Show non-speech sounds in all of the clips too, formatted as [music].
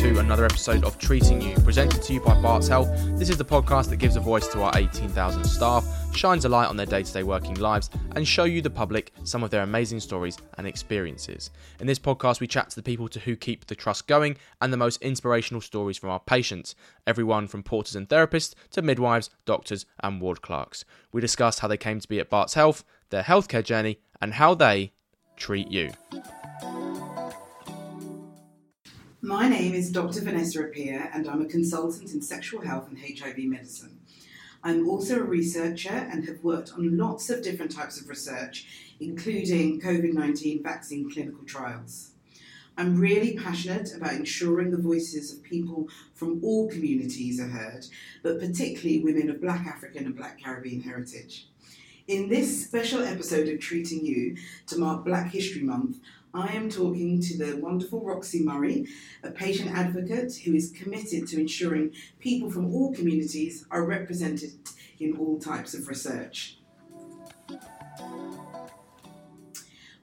to another episode of Treating You, presented to you by Barts Health. This is the podcast that gives a voice to our 18,000 staff, shines a light on their day to day working lives, and show you, the public, some of their amazing stories and experiences. In this podcast, we chat to the people to who keep the trust going and the most inspirational stories from our patients, everyone from porters and therapists to midwives, doctors, and ward clerks. We discuss how they came to be at Barts Health, their healthcare journey, and how they treat you. My name is Dr. Vanessa Apea, and I'm a consultant in sexual health and HIV medicine. I'm also a researcher and have worked on lots of different types of research, including COVID 19 vaccine clinical trials. I'm really passionate about ensuring the voices of people from all communities are heard, but particularly women of Black African and Black Caribbean heritage. In this special episode of Treating You to mark Black History Month, I am talking to the wonderful Roxy Murray, a patient advocate who is committed to ensuring people from all communities are represented in all types of research.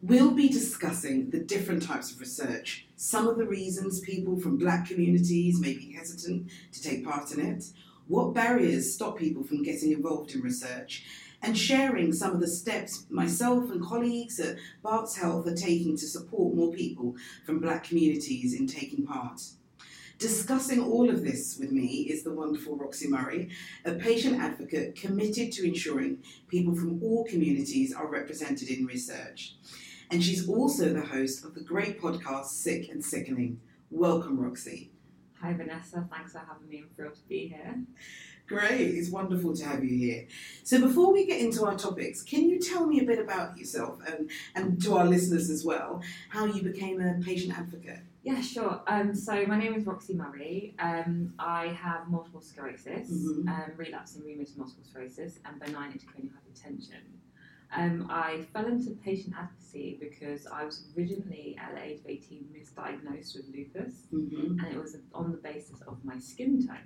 We'll be discussing the different types of research, some of the reasons people from black communities may be hesitant to take part in it, what barriers stop people from getting involved in research, and sharing some of the steps myself and colleagues at Barts Health are taking to support more people from black communities in taking part. Discussing all of this with me is the wonderful Roxy Murray, a patient advocate committed to ensuring people from all communities are represented in research. And she's also the host of the great podcast Sick and Sickening. Welcome, Roxy. Hi, Vanessa. Thanks for having me. I'm thrilled to be here. Great, it's wonderful to have you here. So, before we get into our topics, can you tell me a bit about yourself and, and to our listeners as well, how you became a patient advocate? Yeah, sure. Um, so, my name is Roxy Murray. Um, I have multiple sclerosis, Mhm. um, relapsing remitting multiple sclerosis, and benign intracranial hypertension. Um, I fell into patient advocacy because I was originally, at the age of 18, misdiagnosed with lupus, Mm-hmm. and it was on the basis of my skin tone.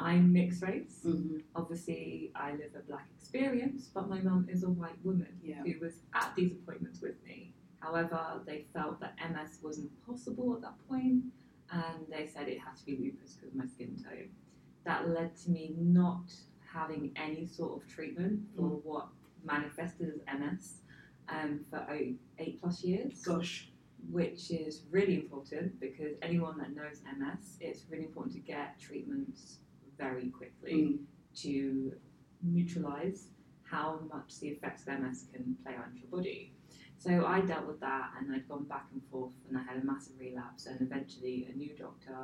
I'm mixed race. Mm-hmm. Obviously, I live a black experience, but my mum is a white woman Yeah. who was at these appointments with me. However, they felt that MS wasn't possible at that point, and they said it had to be lupus because of my skin tone. That led to me not having any sort of treatment for what manifested as MS um, for eight, eight plus years Gosh. which is really important because anyone that knows MS, it's really important to get treatments very quickly Mm. to neutralize how much the effects of MS can play in your body. So I dealt with that and I'd gone back and forth and I had a massive relapse and eventually a new doctor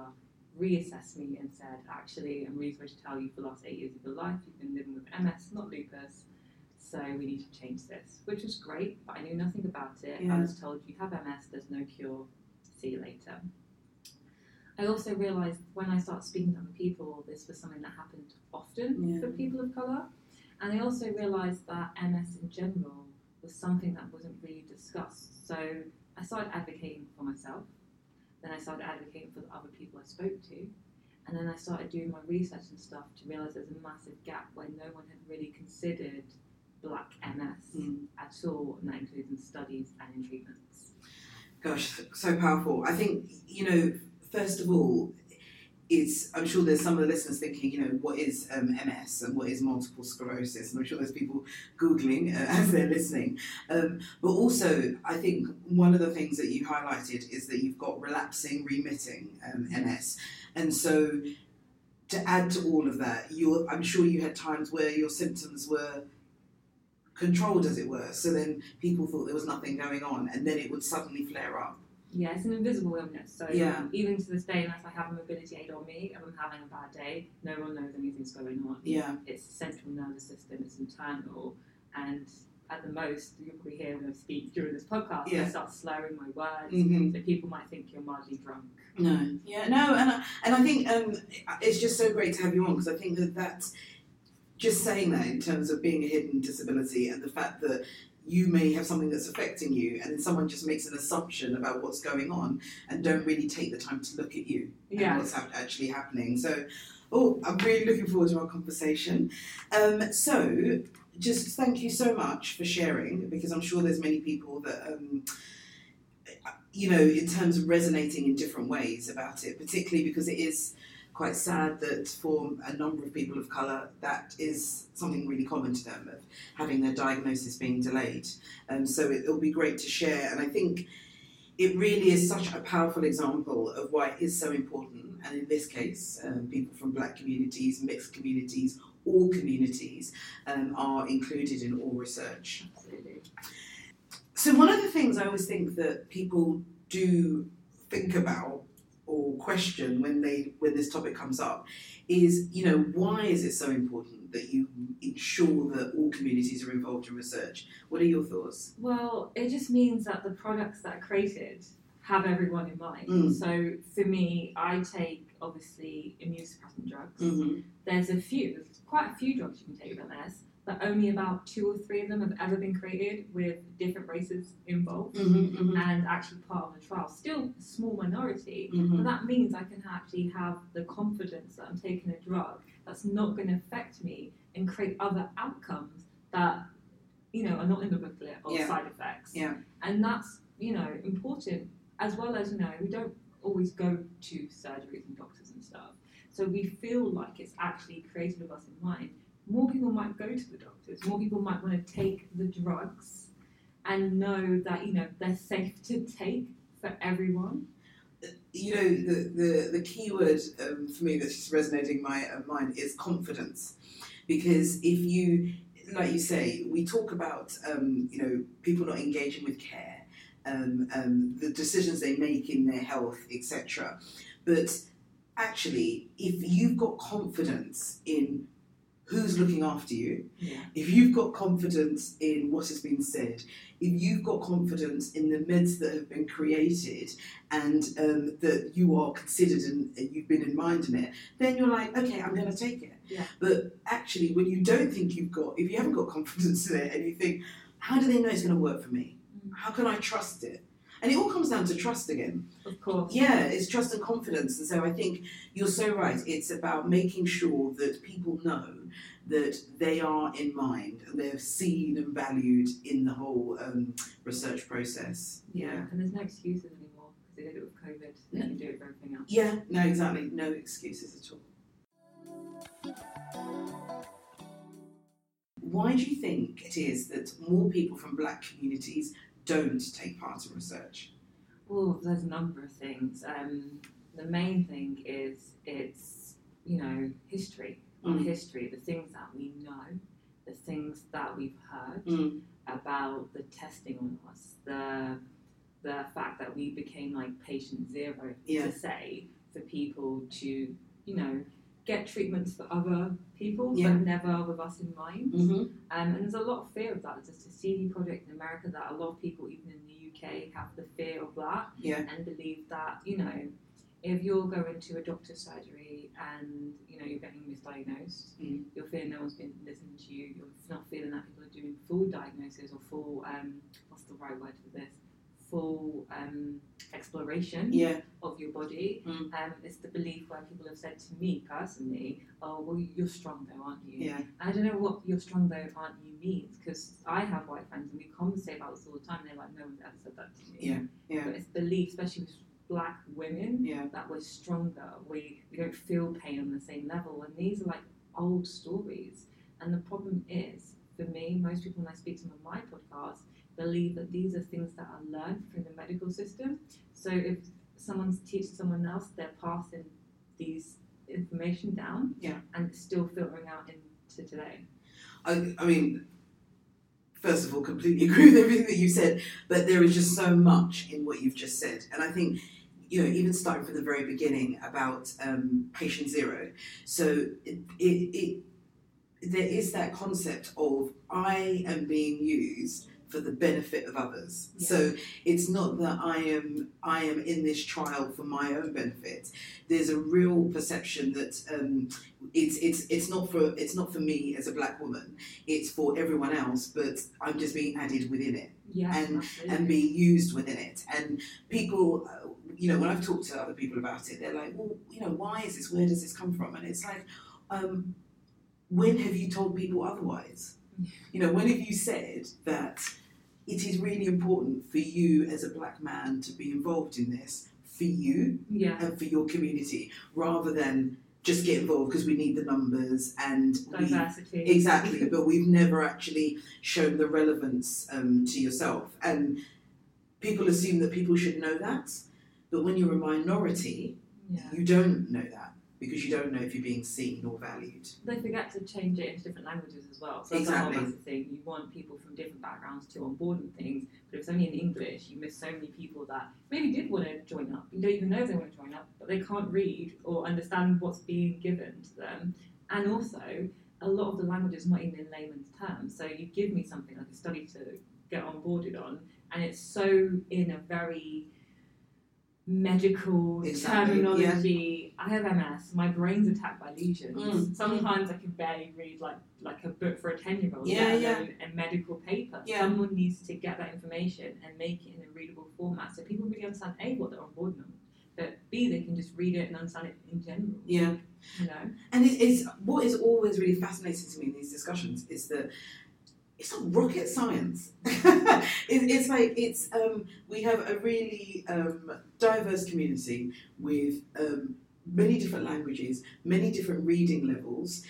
reassessed me and said, actually, I'm really sorry to tell you for the last eight years of your life you've been living with MS, not lupus. So we need to change this, which was great, but I knew nothing about it. Yeah. I was told you have MS, there's no cure, see you later. I also realised when I started speaking to other people, this was something that happened often Yeah. for people of colour. And I also realised that MS in general was something that wasn't really discussed. So I started advocating for myself, then I started advocating for the other people I spoke to, and then I started doing my research and stuff to realise there's a massive gap where no one had really considered black MS Mm. at all, and that includes in studies and in treatments. Gosh, so powerful. I think, you know, first of all, it's, I'm sure there's some of the listeners thinking, you know, what is um, MS and what is multiple sclerosis? And I'm sure there's people Googling uh, [laughs] as they're listening. Um, but also, I think one of the things that you highlighted is that you've got relapsing, remitting um, MS. And so, to add to all of that, you're, I'm sure you had times where your symptoms were controlled, as it were. So then people thought there was nothing going on, and then it would suddenly flare up. Yeah, it's an invisible illness. So Yeah. even to this day, unless I have a mobility aid on me and I'm having a bad day, no one knows anything's going on. Yeah. It's the central nervous system, it's internal, and at the most, you'll probably hear I speak during this podcast, Yeah. I start slurring my words, hmm so people might think you're mildly drunk. No. Yeah. No. And I, and I think um, it's just so great to have you on because I think that that's just saying that in terms of being a hidden disability and the fact that you may have something that's affecting you and then someone just makes an assumption about what's going on and don't really take the time to look at you and what's hap- actually happening. So oh i'm really looking forward to our conversation. Um, so just thank you so much for sharing because i'm sure there's many people that um, you know, in terms of resonating in different ways about it, particularly because it is quite sad that for a number of people of colour, that is something really common to them of having their diagnosis being delayed. Um, so it, will be great to share, and I think it really is such a powerful example of why it is so important. And in this case, um, people from black communities, mixed communities, all communities um, are included in all research. Absolutely. So one of the things I always think that people do think about or question when they when this topic comes up is you know why is it so important that you ensure that all communities are involved in research what are your thoughts Well, it just means that the products that are created have everyone in mind. Mm. So for me, I take obviously immune suppressant drugs. mm-hmm. There's a few, there's quite a few drugs you can take with MS, but only about two or three of them have ever been created with different races involved Mm-hmm, mm-hmm, and actually part of the trial. Still a small minority, mm-hmm. but that means I can actually have the confidence that I'm taking a drug that's not going to affect me and create other outcomes that, you know, are not in the booklet or Yeah. side effects. Yeah. And that's, you know, important as well as, you know, we don't always go to surgeries and doctors and stuff. So we feel like it's actually created with us in mind. More people might go to the doctors, more people might want to take the drugs and know that, you know, they're safe to take for everyone. you know the the, the key word um, for me that's just resonating in my uh, mind is confidence. Because if you like you say we talk about um, you know people not engaging with care um, um, the decisions they make in their health etc but actually if you've got confidence in who's looking after you Yeah. if you've got confidence in what has been said, if you've got confidence in the meds that have been created and um, that you are considered and and you've been in mind in it, then you're like, okay, I'm going to take it. Yeah. But actually, when you don't think you've got, if you haven't got [laughs] confidence in it and you think, how do they know it's going to work for me? Mm. How can I trust it? And it all comes down to trust again. Of course. Yeah, it's trust and confidence. And so I think you're so right. It's about making sure that people know that they are in mind and they're seen and valued in the whole um, research process. Yeah, and there's no excuses anymore because they did it with COVID. They can do it for everything else. Yeah, no, exactly. No excuses at all. Why do you think it is that more people from black communities don't take part in research? Well, there's a number of things. Um, the main thing is it's you know history, Mm. history, the things that we know, the things that we've heard Mm. about the testing on us, the the fact that we became like patient zero Yeah. to say for people to you know get treatments for other people, Yeah. but never with us in mind. Mm-hmm. Um, and there's a lot of fear of that. There's a CD project in America that a lot of people, even in the UK, have the fear of that Yeah. and believe that, you know, if you're going to a doctor's surgery and, you know, you're getting misdiagnosed, Mm. you're feeling no one's been listening to you, you're not feeling that people are doing full diagnosis or full, um, what's the right word for this? Full um, exploration Yeah. of your body. Mm. Um, it's the belief where people have said to me personally, oh, well, you're strong though, aren't you? Yeah. I don't know what you're strong though aren't you means because I have white friends and we conversate about this all the time. And They're like, no one's ever said that to me. Yeah, yeah. But it's belief, especially with black women, Yeah. that we're stronger. We we don't feel pain on the same level, and these are like old stories. And the problem is, for me, most people when I speak to them on my podcast believe that these are things that are learned through the medical system. So if someone's teaching someone else, they're passing these information down, Yeah. and it's still filtering out into today. I, I mean, first of all, completely [laughs] agree with everything that you said, but there is just so much in what you've just said. And I think, you know, even starting from the very beginning about um, patient zero. So it, it, it, there is that concept of I am being used for the benefit of others. Yeah. So it's not that I am I am in this trial for my own benefit. There's a real perception that um, it's it's it's not for it's not for me as a black woman. It's for everyone else, but I'm just being added within it Yes, And- absolutely. and being used within it. And people, you know, when I've talked to other people about it, they're like, well, you know, why is this? Where does this come from? And it's like, um, when have you told people otherwise? You know, when have you said that it is really important for you as a black man to be involved in this for you Yeah. and for your community rather than just get involved because we need the numbers and we Diversity. exactly [laughs] but we've never actually shown the relevance um, to yourself and people assume that people should know that but when you're a minority Yeah. you don't know that because you don't know if you're being seen or valued They forget to change it into different languages as well. So Exactly. that's the thing. You want people from different backgrounds to on board with things, but if it's only in English, you miss so many people that maybe did want to join up. You don't even know they want to join up, but they can't read or understand what's being given to them. And also, a lot of the language is not even in layman's terms. So you give me something like a study to get onboarded on, and it's so in a very medical Exactly, terminology. I have MS. My brain's attacked by lesions. Mm, Sometimes I can barely read like like a book for a ten year old. Yeah, yeah. A medical paper. Yeah. Someone needs to get that information and make it in a readable format so people really understand a what they're on board on, but b they can just read it and understand it in general. yeah You know. And it is what is always really fascinating to me in these discussions is that it's not rocket science. [laughs] it, it's like it's um, we have a really um, diverse community with um, many different languages, many different reading levels,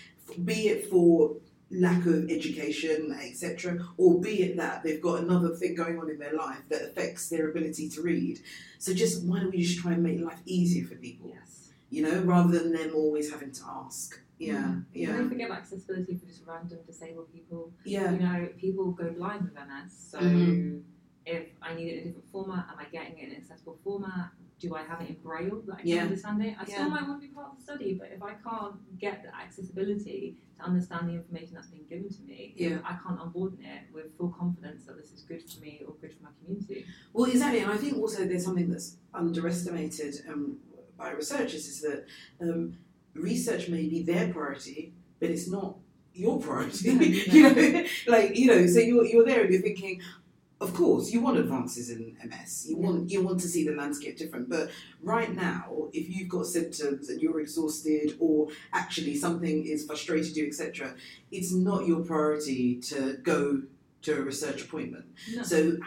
be it for lack of education, etc., or be it that they've got another thing going on in their life that affects their ability to read. So just why don't we just try and make life easier for people? Yes. you know, rather than them always having to ask. Yeah, And yeah, they forget about accessibility for just random disabled people. yeah, You know, people go blind with MS, so Mhm. if I need it in a different format, am I getting it in an accessible format? Do I have it in braille that I can Yeah. understand it? I Yeah. still might want to be part of the study, but if I can't get the accessibility to understand the information that's been given to me, Yeah. I can't onboard it with full confidence that this is good for me or good for my community. Well, exactly, and I think also there's something that's underestimated um, by researchers is that um, research may be their priority, but it's not your priority. Yeah, [laughs] you know, like you know, so you're you're there and you're thinking. Of course, you want advances in MS. You want you want to see the landscape different. But right now, if you've got symptoms and you're exhausted, or actually something is frustrated you, etc., it's not your priority to go to a research appointment. No. So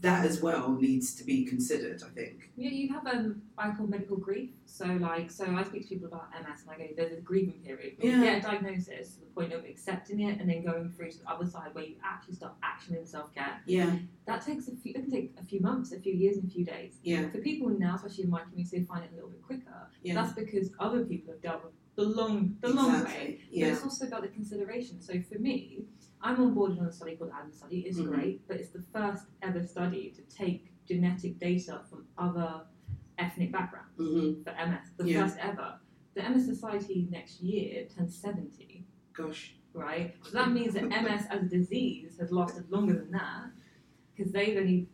that as well needs to be considered, I think. Yeah, you have um, I call medical grief. So like, so I speak to people about MS, and I go, there's a grieving period. You Yeah. get a diagnosis to the point of accepting it, and then going through to the other side where you actually start actioning self care. Yeah, That takes a few. It can take a few months, a few years, and a few days. yeah, For people now, especially in my community, they find it a little bit quicker. yeah. That's because other people have dealt with the long, the long way. exactly. But Yeah, it's also about the consideration. So for me, I'm on board on a study called Adam Study. It's Mhm. great, but it's the first ever study to take genetic data from other ethnic backgrounds hmm for MS. The Yeah. first ever. The MS Society next year turns 70, gosh. right? So that means that MS as a disease has lasted longer than that because they've only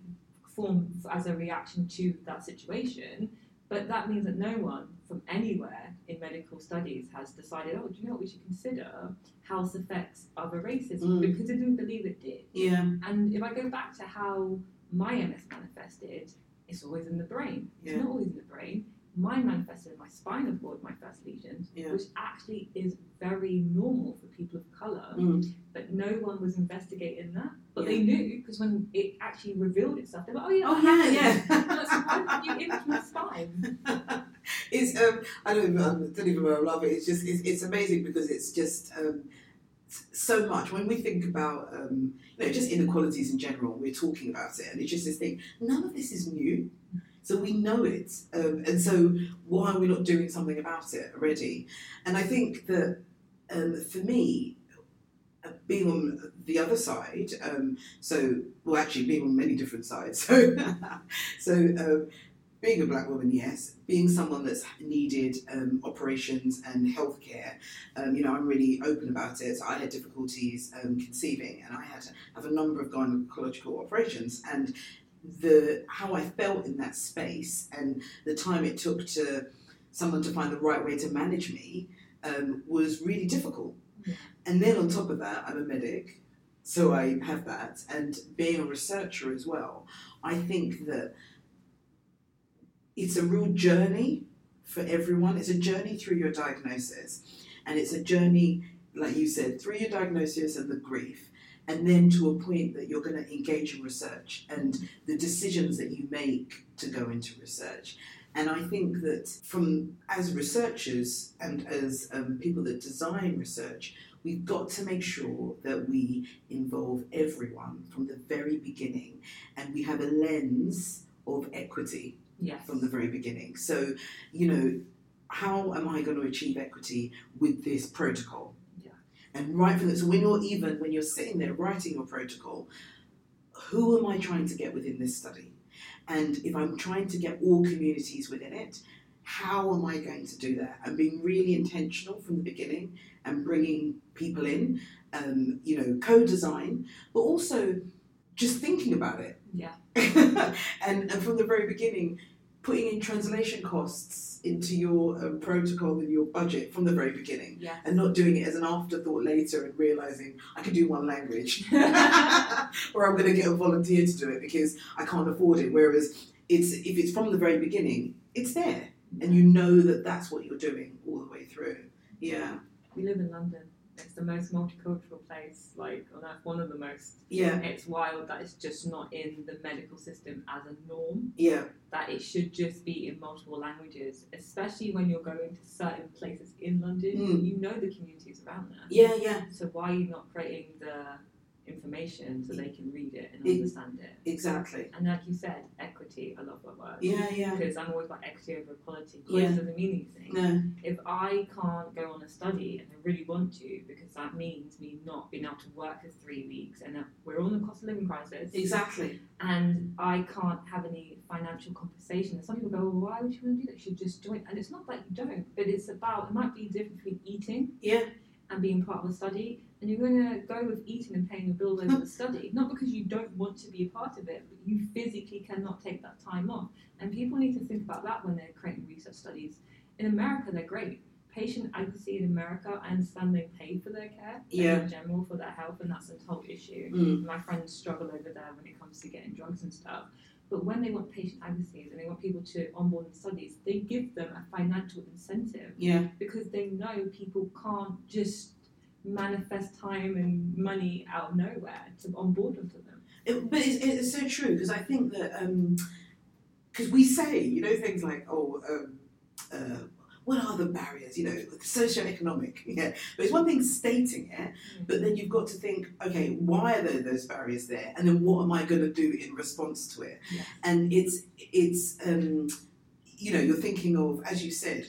formed as a reaction to that situation. But that means that no one from anywhere in medical studies has decided, oh, do you know what we should consider? This affects other races Mm. because I didn't believe it did. Yeah, And if I go back to how my MS manifested, it's always in the brain. It's Yeah. not always in the brain. Mine manifested in my spinal cord, my first lesions, Yeah. which actually is very normal for people of colour, Mm. but no one was investigating that. But Yeah. they knew because when it actually revealed itself, they were like, oh, yeah, Oh yeah, yeah. So why you image my spine? [laughs] it's um, I don't even I don't even know I love it. It's just it's, it's amazing because it's just um, so much when we think about um, you know just inequalities in general. We're talking about it, and it's just this thing. None of this is new. So we know it, um, and so why are we not doing something about it already? And I think that um, for me, uh, being on the other side, um, so well, actually being on many different sides. [laughs] So, [laughs] so um, being a black woman, yes. Being someone that's needed um, operations and healthcare, um, you know, I'm really open about it. I had difficulties um, conceiving, and I had to have a number of gynecological operations, and the how I felt in that space and the time it took to someone to find the right way to manage me um, was really difficult. Yeah. And then on top of that, I'm a medic, so I have that, and being a researcher as well. I think that it's a real journey for everyone. It's a journey through your diagnosis, and it's a journey, like you said, through your diagnosis and the grief. and then to a point that you're going to engage in research and the decisions that you make to go into research. And I think that from as researchers and as um, people that design research, we've got to make sure that we involve everyone from the very beginning, and we have a lens of equity Yes. from the very beginning. So, you know, how am I going to achieve equity with this protocol? Yeah. And right from the so when you're even when you're sitting there writing your protocol, who am I trying to get within this study? And if I'm trying to get all communities within it, how am I going to do that? And being really intentional from the beginning and bringing people in, um, you know, co-design, but also just thinking about it Yeah. [laughs] and, and from the very beginning, putting in translation costs into your um, protocol and your budget from the very beginning, and not doing it as an afterthought later and realizing I can do one language, [laughs] [laughs] or I'm going to get a volunteer to do it because I can't afford it. Whereas it's if it's from the very beginning, it's there, and you know that that's what you're doing all the way through. Yeah, We live in London. It's the most multicultural place, like on earth, one of the most. yeah, It's wild that it's just not in the medical system as a norm. yeah, That it should just be in multiple languages, especially when you're going to certain places in London. Mm. You know the communities around there. yeah, yeah. So why are you not creating the information so they can read it and understand it? Exactly. And like you said, equity. I love that word. Yeah, yeah. Because I'm always about equity over equality. Yeah. Equality doesn't mean anything. No. if I can't go on a study and I really want to, because that means me not being able to work for three weeks, and we're all in a cost of living crisis, Exactly. and I can't have any financial compensation. And some people go, well, why would you want to do that? You should just join. And it's not that you don't, but it's about it might be the difference between eating Yeah. and being part of a study. And you're going to go with eating and paying your bills over the [laughs] study, not because you don't want to be a part of it, but you physically cannot take that time off. And people need to think about that when they're creating research studies. In America, they're great. Patient advocacy in America, I understand they pay for their care Yeah. in general for their health, and that's a whole issue. Mm. My friends struggle over there when it comes to getting drugs and stuff. But when they want patient advocacy and they want people to onboard in studies, they give them a financial incentive Yeah. because they know people can't just manifest time and money out of nowhere to onboard them to them. It, but it's, it's so true because I think that because we say you know things like oh um, uh, what are the barriers you know socioeconomic [laughs] yeah. But it's one thing stating it but then you've got to think okay why are there those barriers there? And then what am I going to do in response to it? Yes. and it's it's um, you know you're thinking of as you said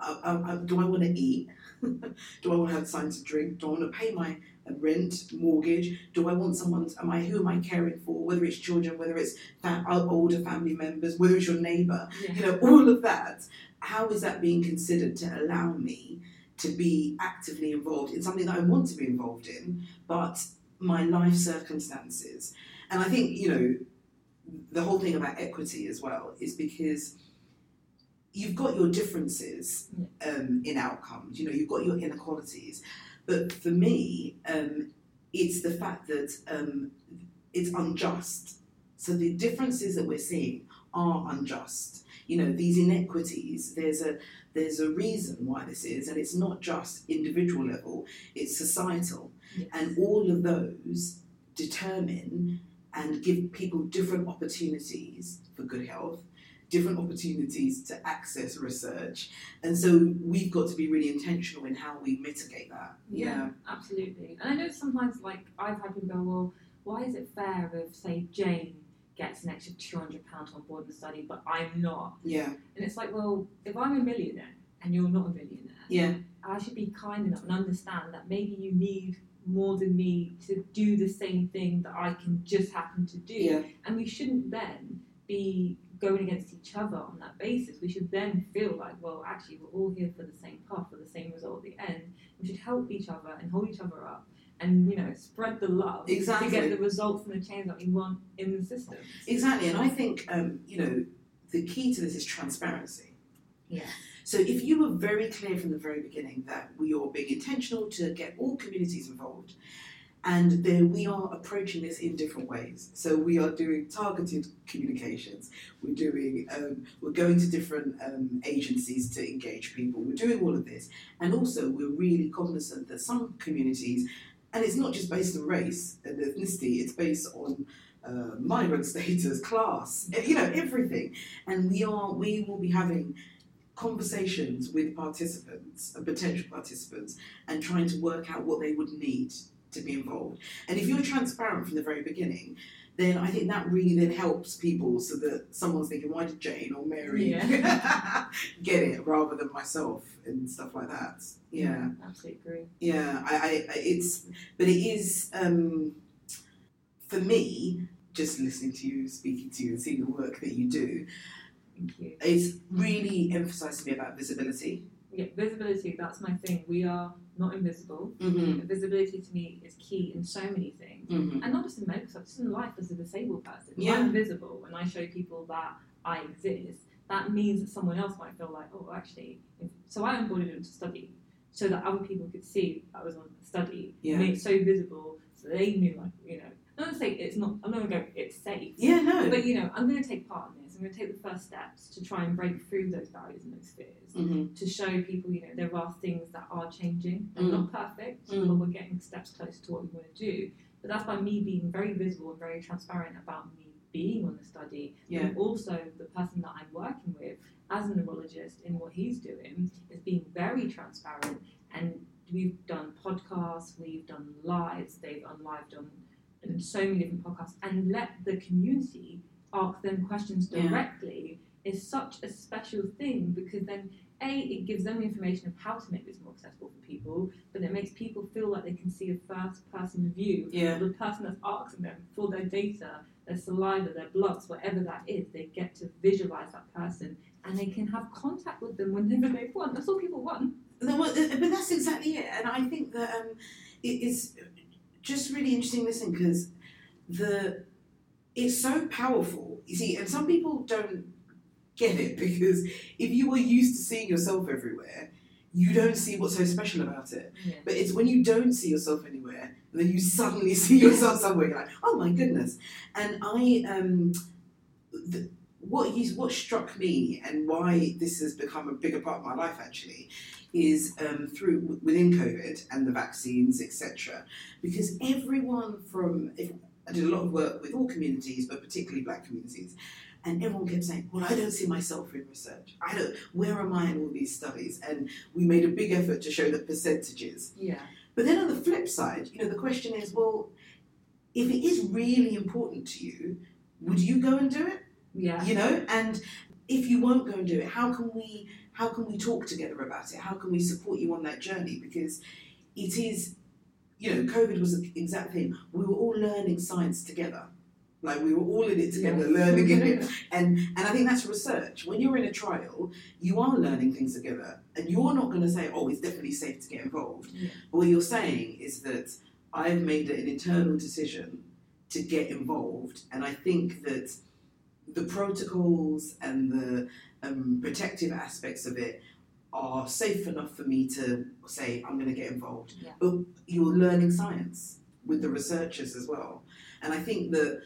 I, I, I, do I want to eat [laughs] do I want to have time to drink? Do I want to pay my uh, rent mortgage? Do I want someone am I who am I caring for? Whether it's children whether it's fa- older family members whether it's your neighbor you know all of that. How is that being considered to allow me to be actively involved in something that I want to be involved in but my life circumstances? And I think you know the whole thing about equity as well is because you've got your differences um, in outcomes you know you've got your inequalities. But for me um, it's the fact that um, it's unjust. So the differences that we're seeing are unjust. You know these inequities there's a there's a reason why this is and it's not just individual level it's societal. Yes. and all of those determine and give people different opportunities for good health different opportunities to access research and so we've got to be really intentional in how we mitigate that Yeah, absolutely. And I know sometimes, like, I've had people go, well, why is it fair if, say, Jane gets an extra £200 on board the study, but I'm not? yeah And it's like, well, if I'm a millionaire and you're not a millionaire, yeah I should be kind enough and understand that maybe you need more than me to do the same thing that I can just happen to do. yeah And we shouldn't then be going against each other on that basis. We should then feel like, well, actually, we're all here for the same path, for the same result at the end. We should help each other and hold each other up and, you know, spread the love Exactly. to get the results and the change that we want in the system. exactly and i think um, you know the key to this is transparency Yeah. So if you were very clear from the very beginning that we are being intentional to get all communities involved, and then we are approaching this in different ways. So we are doing targeted communications. We're doing, um, we're going to different um, agencies to engage people. We're doing all of this, and also we're really cognizant that some communities and it's not just based on race and ethnicity; it's based on uh, migrant [laughs] status, class, you know, everything. And we are we will be having conversations with participants and potential participants and trying to work out what they would need to be involved. And if you're transparent from the very beginning, then I think that really then helps people so that someone's thinking, why did Jane or Mary [laughs] get it rather than myself and stuff like that. Yeah, absolutely agree. yeah. I, I, it's but it is um, for me just listening to you, speaking to you, and seeing the work that you do. Thank you. It's really emphasised to me about visibility. Yeah, visibility, that's my thing. We are not invisible. Mm-hmm. Visibility to me is key in so many things. Mm-hmm. And not just in medical stuff, just in life as a disabled person. Yeah. I'm visible and I show people that I exist, that means that someone else might feel like, oh, actually. If, so I onboarded into study so that other people could see I was on a study, Yeah. made it so visible so they knew, like, you know. I'm not to it's not, I'm not going to go, it's safe. Yeah, no. But, you know, I'm going to take part in I'm going to take the first steps to try and break through those barriers and those fears Mm-hmm. to show people, you know, there are things that are changing. They're Mm. not perfect, Mm. but we're getting steps closer to what we want to do. But that's by me being very visible and very transparent about me being on the study. Yeah. And also the person that I'm working with as a neurologist in what he's doing is being very transparent. And we've done podcasts, we've done lives, they've unlived on so many different podcasts, and let the community ask them questions Yeah. directly is such a special thing because then a it gives them the information of how to make this more accessible for people but it makes people feel like they can see a first person view Yeah. of the person that's asking them for their data their saliva their bloods whatever that is they get to visualize that person and they can have contact with them whenever they want that's all people want uh, but that's exactly it, and I think that um, it is just really interesting listening because the it's so powerful. You see, and some people don't get it [laughs] because if you were used to seeing yourself everywhere, you don't see what's so special about it. yeah. But it's when you don't see yourself anywhere, and then you suddenly [laughs] see yourself somewhere. You're like, oh my goodness! And I, um, the, what you, what struck me, and why this has become a bigger part of my life actually, is um, through within COVID and the vaccines, etc. Because everyone from, if, I did a lot of work with all communities, but particularly Black communities. And everyone kept saying, "Well, I don't see myself in research. I don't. Where am I in all these studies?" And we made a big effort to show the percentages. yeah But then on the flip side, you know, the question is, well, if it is really important to you, would you go and do it? yeah You know, and if you won't go and do it, how can we how can we talk together about it? How can we support you on that journey? Because it is, you know, COVID was the exact thing. We were all learning science together. Like we were all in it together, Yeah. learning it. [laughs] And and I think that's research. When you're in a trial, you are learning things together, and you're not going to say, "Oh, it's definitely safe to get involved." Yeah. But what you're saying is that I've made an internal decision to get involved, and I think that the protocols and the um, protective aspects of it are safe enough for me to say I'm going to get involved. Yeah. But you're learning science with the researchers as well, and I think that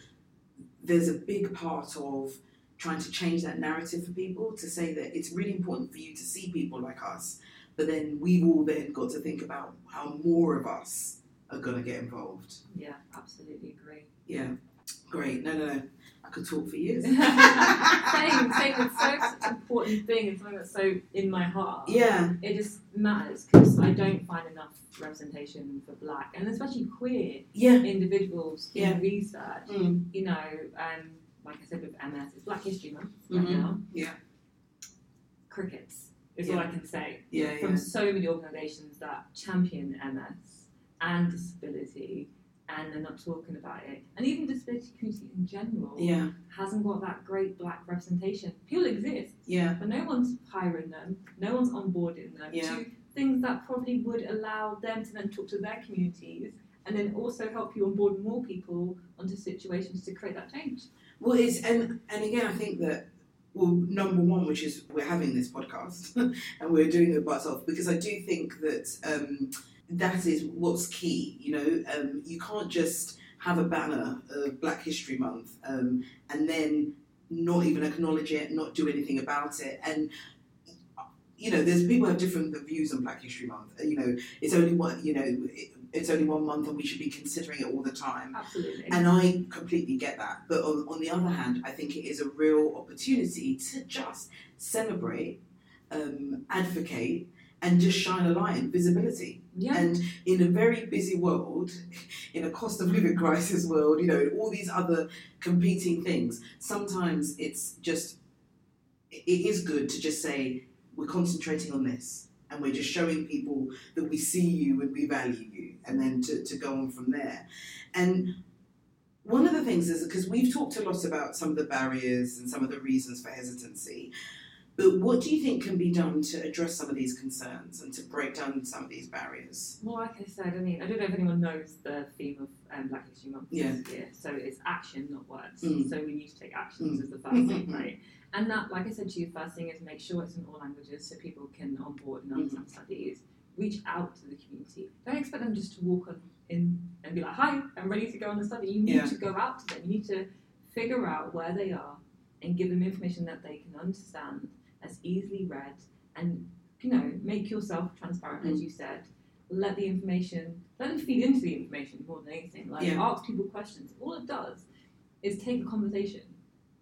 there's a big part of trying to change that narrative for people to say that it's really important for you to see people like us, but then we've all then got to think about how more of us are going to get involved. yeah absolutely agree Yeah, great. No, no, no. Could talk for years. [laughs] same, same. [laughs] It's so such an important thing. It's something that's so in my heart. Yeah, It just matters because I don't find enough representation for black and especially queer yeah. individuals in Yeah. research. Mm. You know, um, like I said with MS, it's Black History Month right Mhm. now. Yeah. Crickets is all I can say Yeah, from yeah. so many organisations that champion MS and disability. And they're not talking about it, and even disability community in general Yeah, hasn't got that great black representation. People exist, yeah, but no one's hiring them, no one's onboarding them Yeah. to things that probably would allow them to then talk to their communities and then also help you onboard more people onto situations to create that change. Well, it's and and again, I think that well, number one, which is we're having this podcast [laughs] and we're doing it by ourselves because I do think that um, that is what's key. You know, um, you can't just have a banner of Black History Month um, and then not even acknowledge it, not do anything about it, and you know, there's people have different views on Black History Month. You know, it's only one. You know, it, it's only one month and we should be considering it all the time. Absolutely. And I completely get that. But on, on the other hand, I think it is a real opportunity to just celebrate, um, advocate, and just shine a light and visibility. Yeah. And in a very busy world, [laughs] in a cost of living [laughs] crisis world, you know, all these other competing things, sometimes it's just, it is good to just say, we're concentrating on this. And we're just showing people that we see you and we value you, and then to, to go on from there. And one of the things is because we've talked a lot about some of the barriers and some of the reasons for hesitancy, but what do you think can be done to address some of these concerns and to break down some of these barriers? Well, like I said, I mean, I don't know if anyone knows the theme of um, Black History Month Yeah. this year. So it's action, not words. Mm. So we need to take actions Mm. as the first thing, [laughs] right? And that, like I said to you, first thing is make sure it's in all languages so people can onboard and understand studies. Reach out to the community. Don't expect them just to walk on in and be like, "Hi, I'm ready to go on the study." You need Yeah. to go out to them. You need to figure out where they are and give them information that they can understand, that's easily read, and you know, make yourself transparent, as Mm. you said. Let the information, let them feed into the information more than anything. Like Yeah. ask people questions. All it does is take a conversation.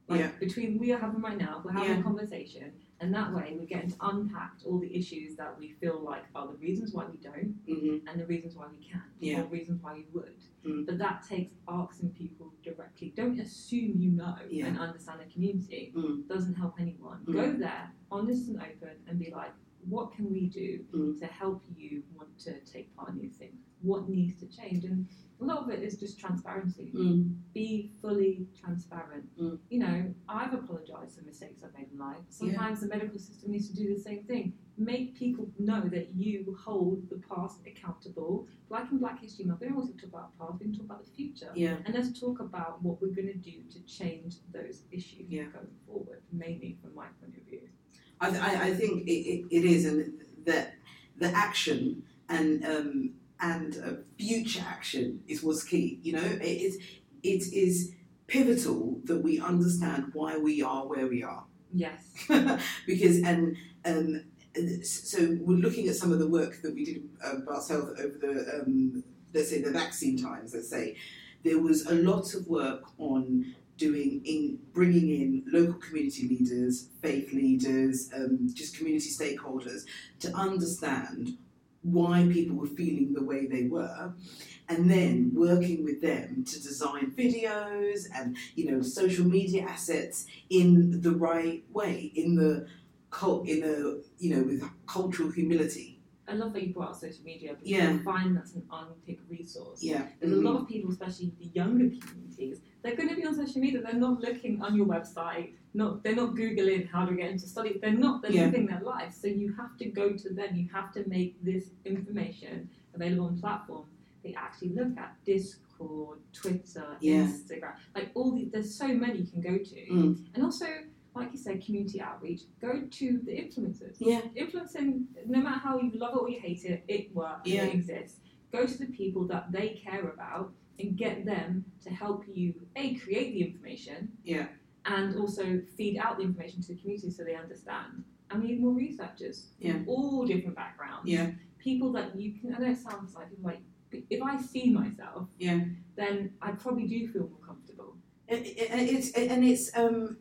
Like Yeah. between we are having right now, we're having Yeah. a conversation, and that way we're getting to unpack all the issues that we feel like are the reasons why we don't, Mm-hmm. and the reasons why we can, Yeah. or reasons why we would. Mm. But that takes asking people directly. Don't assume you know Yeah. and understand the community. Mm. Doesn't help anyone. Mm. Go there, honest and open, and be like, what can we do Mm. to help you want to take part in these things? What needs to change? And a lot of it is just transparency. Mm. Be fully transparent. Mm. You know, I've apologized for mistakes I've made in life. Sometimes the medical system needs to do the same thing. Make people know that you hold the past accountable. Like in Black History Month, we don't always talk about the past, we can talk about the future. Yeah. And let's talk about what we're going to do to change those issues Yeah. going forward, mainly from my point of view. I, I, I think it, it, it is, and that the action and um, and uh, future action is what's key. You know, it is it is pivotal that we understand why we are where we are, Yes. [laughs] because and um, so we're looking at some of the work that we did about um, Health over the um, let's say the vaccine times. Let's say there was a lot of work on doing in bringing in local community leaders, faith leaders, um, just community stakeholders to understand why people were feeling the way they were, and then working with them to design videos and you know social media assets in the right way, in the cult, in a you know with cultural humility. I love that you brought up social media because Yeah. I find that's an unpicked resource. Yeah, There's a lot mm-hmm. of people, especially the younger communities, they're going to be on social media. They're not looking on your website. Not they're not googling how to get into study. They're not. They're Yeah. living their life. So you have to go to them. You have to make this information available on platforms they actually look at. Discord, Twitter, Yeah. Instagram, like all these. There's so many you can go to, Mm. and also. Like you said, community outreach. Go to the influencers yeah, influencing, no matter how you love it or you hate it, it works, Yeah. it exists. Go to the people that they care about and get them to help you, A, create the information, Yeah. and also feed out the information to the community so they understand. And we need more researchers Yeah. from all different backgrounds. Yeah. People that you can, I know it sounds like, like if I see myself, Yeah. then I probably do feel more comfortable. and it- and it's and it's um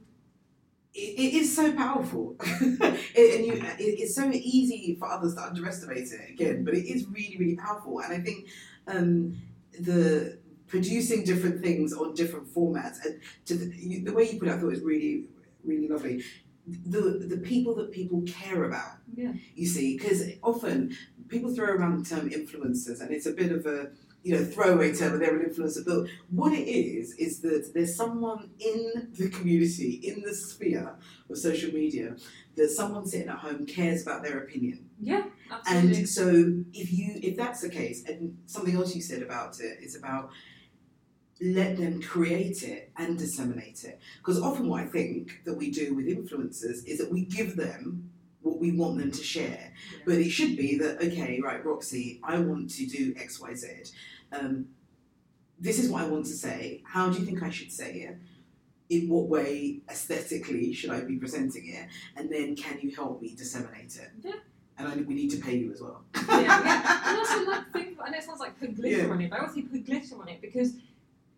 it, it is so powerful [laughs] It- and you it, it's so easy for others to underestimate it again but it is really really powerful and i think um the producing different things on different formats and to the, you, the way you put it i thought it was really really lovely the the people that people care about Yeah. you see because often people throw around the term influencers and it's a bit of a you know throwaway term and they're an influencer but what it is is that there's someone in the community in the sphere of social media that someone sitting at home cares about their opinion Yeah, absolutely. and so if you if that's the case and something else you said about it is about let them create it and disseminate it because often what i think that we do with influencers is that we give them what we want them to share Yeah. but it should be that okay right roxy i want to do xyz um, this is what i want to say how do you think i should say it in what way aesthetically should i be presenting it and then can you help me disseminate it Yeah. and I, we need to pay you as well. yeah, yeah. [laughs] And also, like, think, I know it sounds like put glitter Yeah. on it, but I also put glitter on it because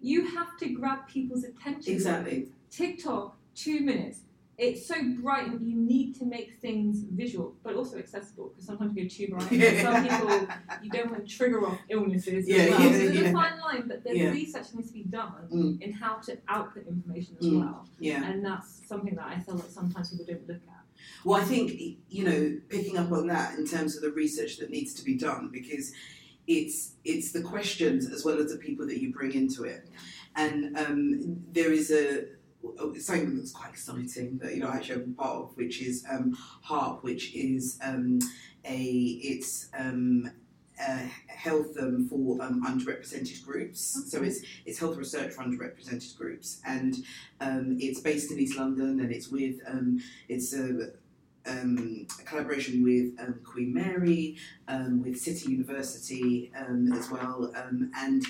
you have to grab people's attention. Exactly. TikTok, two minutes. It's so bright and you need to make things visual, but also accessible because sometimes you go too bright. Yeah. [laughs] Some people, you don't want to trigger off illnesses Yeah, as well. yeah, so there's yeah. a fine line, but there's Yeah. research needs to be done Mm. in how to output information as Mm. well. Yeah. And that's something that I feel like sometimes people don't look at. Well, I think you know picking up on that in terms of the research that needs to be done because it's it's the questions as well as the people that you bring into it, and um, there is a something that's quite exciting that you know I actually I'm part of, which is um, HARP, which is um, a it's um, uh, health um, for um, underrepresented groups. So it's it's health research for underrepresented groups, and um, it's based in East London, and it's with um, it's a, um, a collaboration with um, Queen Mary, um, with City University um, as well, um, and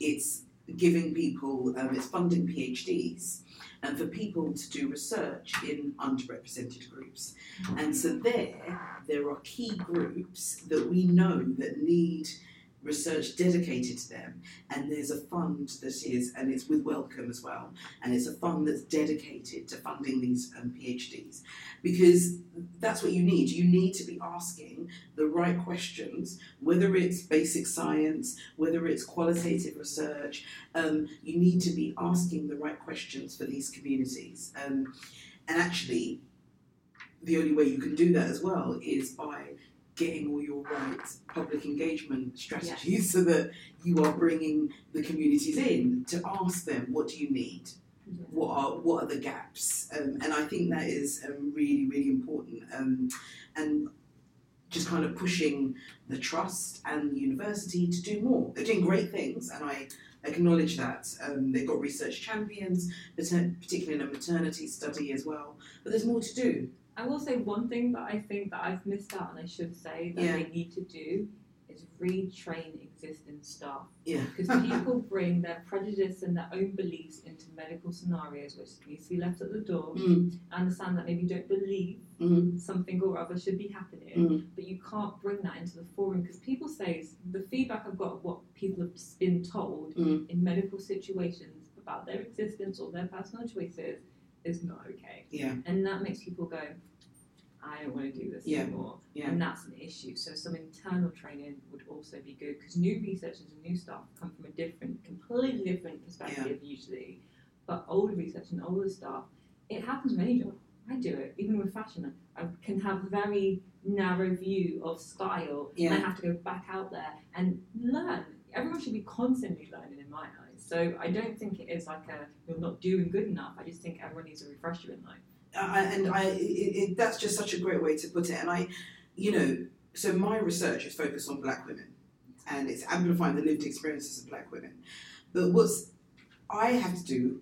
it's giving people um, it's funding PhDs. And for people to do research in underrepresented groups, and so there, there are key groups that we know that need research dedicated to them, and there's a fund that is, and it's with Wellcome as well, and it's a fund that's dedicated to funding these um, PhDs, because that's what you need. You need to be asking the right questions, whether it's basic science, whether it's qualitative research. Um, you need to be asking the right questions for these communities, um, and actually, the only way you can do that as well is by getting all your right public engagement strategies so that you are bringing the communities in to ask them what do you need? What are what are the gaps? Um, and i think that is um, really really important um, and just kind of pushing the trust and the university to do more. They're doing great things and i acknowledge that um, they've got research champions particularly in a maternity study as well but there's more to do I will say one thing that I think that I've missed out and I should say that Yeah. they need to do is retrain existing staff. yeah [laughs] Because people bring their prejudice and their own beliefs into medical scenarios, which needs to be left at the door. Mm, I understand that maybe you don't believe mm, something or other should be happening, mm, but you can't bring that into the forum because people say the feedback I've got of what people have been told mm. in medical situations about their existence or their personal choices is not okay. yeah And that makes people go, I don't want to do this Yeah. anymore. Yeah. And that's an issue. So some internal training would also be good because new researchers and new staff come from a different, completely different perspective usually. But older research and older staff, it happens with any job. I do it, even with fashion. I can have a very narrow view of style and I have to go back out there and learn. Everyone should be constantly learning in my eyes. So I don't think it is like a you're not doing good enough. I just think everyone needs a refresher in life. I, and I, it, it, that's just such a great way to put it. And I, you know, so my research is focused on black women, and it's amplifying the lived experiences of black women. But what's I have to do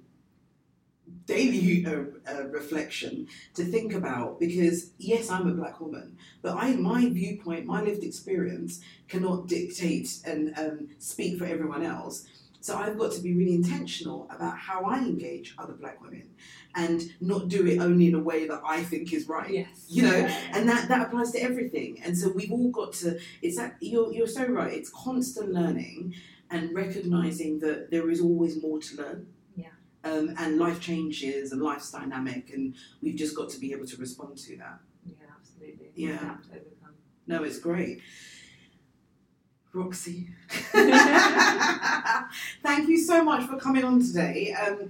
daily uh, uh, reflection to think about because yes, I'm a black woman, but I my viewpoint, my lived experience cannot dictate and um, speak for everyone else. So I've got to be really intentional about how I engage other black women and not do it only in a way that I think is right. Yes. You know, and that, that applies to everything. And so we've all got to, it's that, you're, you're so right, it's constant learning and recognizing that there is always more to learn. Yeah. Um, and life changes and life's dynamic, and we've just got to be able to respond to that. Yeah, absolutely. Yeah. No, it's great. Roxy, [laughs] thank you so much for coming on today. Um,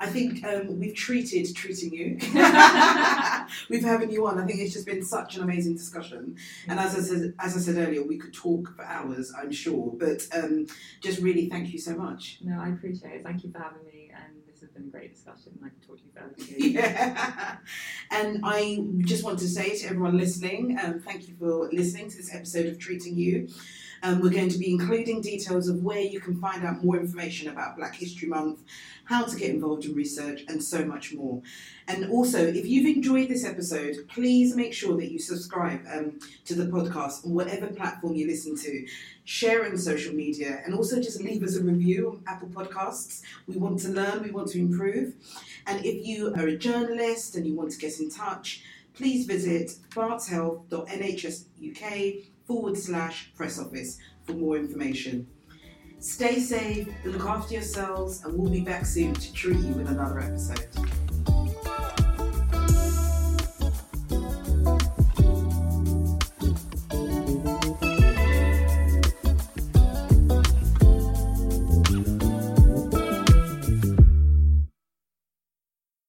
I think um, we've treated treating you. [laughs] we've having you on. I think it's just been such an amazing discussion. And as I said, as I said earlier, we could talk for hours, I'm sure. But um, just really thank you so much. No, I appreciate it. Thank you for having me, and this has been a great discussion. I can talk to you further. [laughs] too. Yeah. And I just want to say to everyone listening, um, thank you for listening to this episode of Treating You. Um, we're going to be including details of where you can find out more information about Black History Month, how to get involved in research, and so much more. And also, if you've enjoyed this episode, please make sure that you subscribe um, to the podcast on whatever platform you listen to. Share on social media, and also just leave us a review on Apple Podcasts. We want to learn, we want to improve. And if you are a journalist and you want to get in touch, please visit bartshealth.nhsuk forward slash press office for more information. Stay safe, look after yourselves, and we'll be back soon to treat you with another episode.